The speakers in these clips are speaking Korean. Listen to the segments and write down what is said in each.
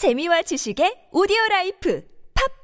재미와 지식의 오디오 라이프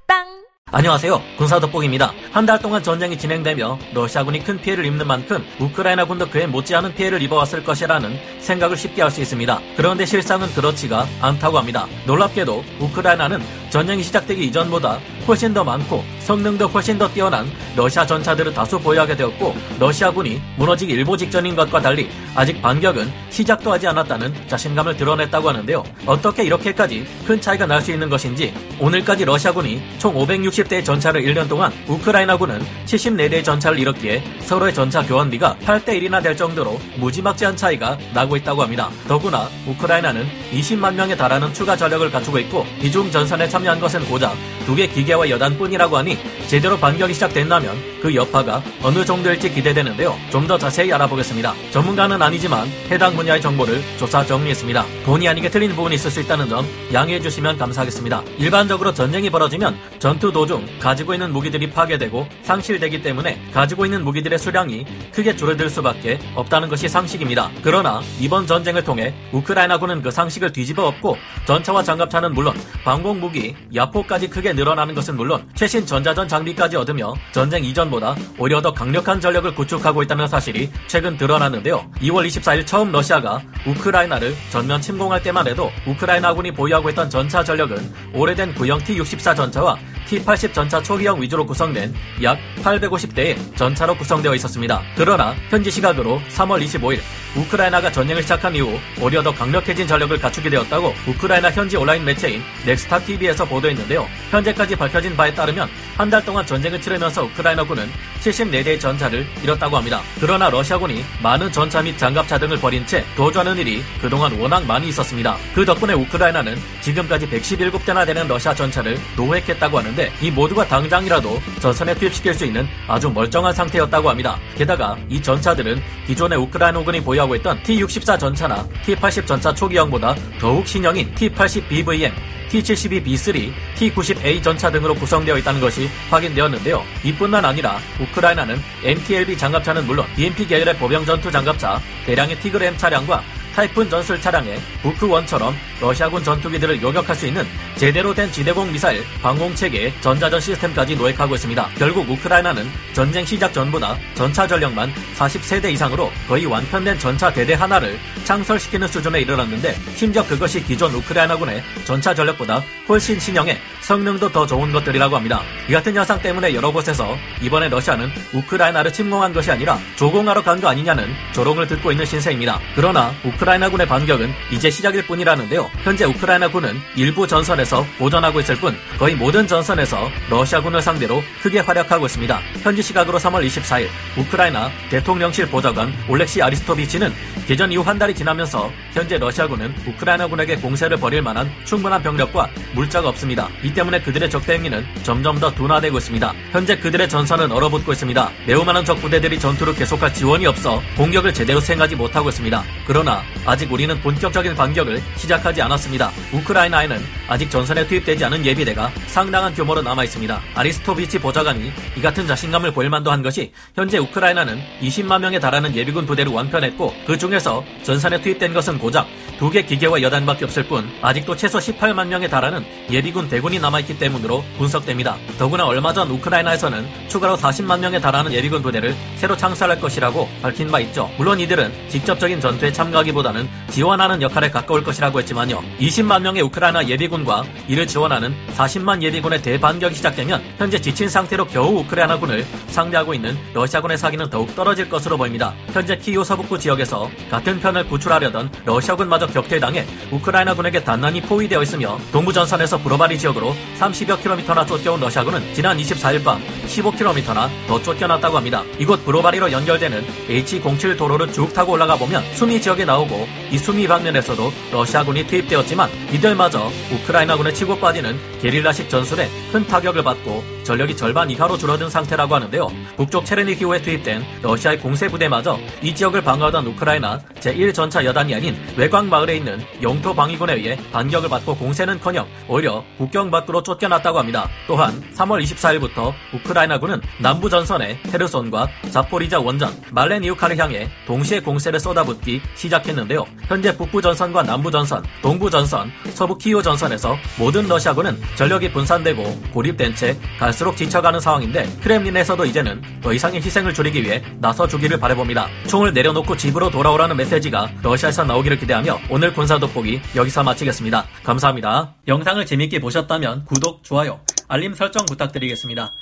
팟빵 안녕하세요. 군사 돋보기입니다. 한 달 동안 전쟁이 진행되며 러시아군이 큰 피해를 입는 만큼 우크라이나군도 그에 못지않은 피해를 입어왔을 것이라는 생각을 쉽게 할 수 있습니다. 그런데 실상은 그렇지가 않다고 합니다. 놀랍게도 우크라이나는 전쟁이 시작되기 이전보다 훨씬 더 많고 성능도 훨씬 더 뛰어난 러시아 전차들을 다수 보유하게 되었고 러시아군이 무너지기 일보 직전인 것과 달리 아직 반격은 시작도 하지 않았다는 자신감을 드러냈다고 하는데요. 어떻게 이렇게까지 큰 차이가 날 수 있는 것인지 오늘까지 러시아군이 총 560대의 전차를 1년 동안 우크라이나군은 74대의 전차를 잃었기에 서로의 전차 교환비가 8대 1이나 될 정도로 무지막지한 차이가 나고 있다고 합니다. 더구나 우크라이나는 20만 명에 달하는 추가 전력을 갖추고 있고 이중 전선에 참여한 것은 고작 두 개 기계와 여단뿐이라고 하니 제대로 반격이 시작된다면 그 여파가 어느 정도일지 기대되는데요. 좀 더 자세히 알아보겠습니다. 전문가는 아니지만 해당 분야의 정보를 조사 정리했습니다. 본의 아니게 틀린 부분이 있을 수 있다는 점 양해해 주시면 감사하겠습니다. 일반적으로 전쟁이 벌어지면 전투 도중 가지고 있는 무기들이 파괴되고 상실되기 때문에 가지고 있는 무기들의 수량이 크게 줄어들 수밖에 없다는 것이 상식입니다. 그러나 이번 전쟁을 통해 우크라이나군은 그 상식을 뒤집어 엎고 전차와 장갑차는 물론 방공 무기, 야포까지 크게 늘어나는 것은 물론 최신 전자전 장비까지 얻으며 전쟁 이전보다 오히려 더 강력한 전력을 구축하고 있다는 사실이 최근 드러났는데요. 2월 24일 처음 러시아가 우크라이나를 전면 침공할 때만 해도 우크라이나군이 보유하고 있던 전차 전력은 오래된 구형 T-64 전차와 T-80 전차 초기형 위주로 구성된 약 850대의 전차로 구성되어 있었습니다. 그러나 현지 시각으로 3월 25일 우크라이나가 전쟁을 시작한 이후 오히려 더 강력해진 전력을 갖추게 되었다고 우크라이나 현지 온라인 매체인 넥스타 TV에서 보도했는데요. 현재까지 밝혀진 바에 따르면 한 달 동안 전쟁을 치르면서 우크라이나군은 74대의 전차를 잃었다고 합니다. 그러나 러시아군이 많은 전차 및 장갑차 등을 버린 채 도주하는 일이 그동안 워낙 많이 있었습니다. 그 덕분에 우크라이나는 지금까지 117대나 되는 러시아 전차를 노획했다고 하는데 이 모두가 당장이라도 전선에 투입시킬 수 있는 아주 멀쩡한 상태였다고 합니다. 게다가 이 전차들은 기존의 우크라이나군이 보유하고 있던 T-64 전차나 T-80 전차 초기형보다 더욱 신형인 T-80BVM T-72B3, T-90A 전차 등으로 구성되어 있다는 것이 확인되었는데요. 이뿐만 아니라 우크라이나는 MTLB 장갑차는 물론 BMP 계열의 보병 전투 장갑차, 대량의 티그램 차량과 타이푼 전술 차량에 부크1처럼 러시아군 전투기들을 요격할 수 있는 제대로 된 지대공 미사일 방공체계 전자전 시스템까지 노획하고 있습니다. 결국 우크라이나는 전쟁 시작 전보다 전차 전력만 40세대 이상으로 거의 완편된 전차 대대 하나를 창설시키는 수준에 이르렀는데 심지어 그것이 기존 우크라이나군의 전차 전력보다 훨씬 신형에 성능도 더 좋은 것들이라고 합니다. 이 같은 현상 때문에 여러 곳에서 이번에 러시아는 우크라이나를 침공한 것이 아니라 조공하러 간 거 아니냐는 조롱을 듣고 있는 신세입니다. 그러나 우크라이나군의 반격은 이제 시작일 뿐이라는데요. 현재 우크라이나군은 일부 전선에서 보전하고 있을 뿐 거의 모든 전선에서 러시아군을 상대로 크게 활약하고 있습니다. 현지 시각으로 3월 24일 우크라이나 대통령실 보좌관 올렉시 아리스토비치는 개전 이후 한 달이 지나면서 현재 러시아군은 우크라이나군에게 공세를 벌일 만한 충분한 병력과 물자가 없습니다. 이 때문에 그들의 적대 행위는 점점 더 둔화되고 있습니다. 현재 그들의 전선은 얼어붙고 있습니다. 매우 많은 적 부대들이 전투를 계속할 지원이 없어 공격을 제대로 수행하지 못하고 있습니다. 그러나 아직 우리는 본격적인 반격을 시작하지 않았습니다. 우크라이나에는 아직 전선에 투입되지 않은 예비대가 상당한 규모로 남아 있습니다. 아리스토비치 보좌관이 이 같은 자신감을 보일 만도 한 것이 현재 우크라이나는 20만 명에 달하는 예비군 부대를 완편했고 그 중에 서 전선에 투입된 것은 고작 두 개 기계와 여단밖에 없을 뿐 아직도 최소 18만 명에 달하는 예비군 대군이 남아있기 때문으로 분석됩니다. 더구나 얼마 전 우크라이나에서는 추가로 40만 명에 달하는 예비군 부대를 새로 창설할 것이라고 밝힌 바 있죠. 물론 이들은 직접적인 전투에 참가하기보다는 지원하는 역할에 가까울 것이라고 했지만요. 20만 명의 우크라이나 예비군과 이를 지원하는 40만 예비군의 대반격이 시작되면 현재 지친 상태로 겨우 우크라이나군을 상대하고 있는 러시아군의 사기는 더욱 떨어질 것으로 보입니다. 현재 키우 서북부 지역에서 같은 편을 구출하려던 러시아군마저 격퇴당해 우크라이나군에게 단단히 포위되어 있으며 동부전선에서 브로바리 지역으로 30여 킬로미터나 쫓겨온 러시아군은 지난 24일 밤 15킬로미터나 더 쫓겨났다고 합니다. 이곳 브로바리로 연결되는 H07 도로를 쭉 타고 올라가 보면 수미 지역에 나오고 이 수미 방면에서도 러시아군이 투입되었지만 이들마저 우크라이나군의 치고 빠지는 게릴라식 전술에 큰 타격을 받고 전력이 절반 이하로 줄어든 상태라고 하는데요. 북쪽 체르니히우에 투입된 러시아의 공세 부대마저 이 지역을 방어하던 우크라이나 제1전차 여단이 아닌 외곽 마을에 있는 영토 방위군에 의해 반격을 받고 공세는커녕 오히려 국경 밖으로 쫓겨났다고 합니다. 또한 3월 24일부터 우크라이나 군은 남부 전선의 헤르손과 자포리자 원전 말레니우카를 향해 동시에 공세를 쏟아붓기 시작했는데요. 현재 북부 전선과 남부 전선, 동부 전선, 서부 키우 전선에서 모든 러시아군은 전력이 분산되고 고립된 채 갈수록 지쳐가는 상황인데 크렘린에서도 이제는 더 이상의 희생을 줄이기 위해 나서 주기를 바라봅니다. 총을 내려놓고 집으로 돌아오라는 메시지가 러시아에서 나오기를 기대하며 오늘 군사 돋보기 여기서 마치겠습니다. 감사합니다. 영상을 재밌게 보셨다면 구독, 좋아요, 알림 설정 부탁드리겠습니다.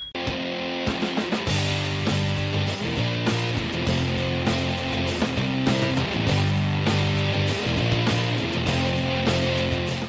thank you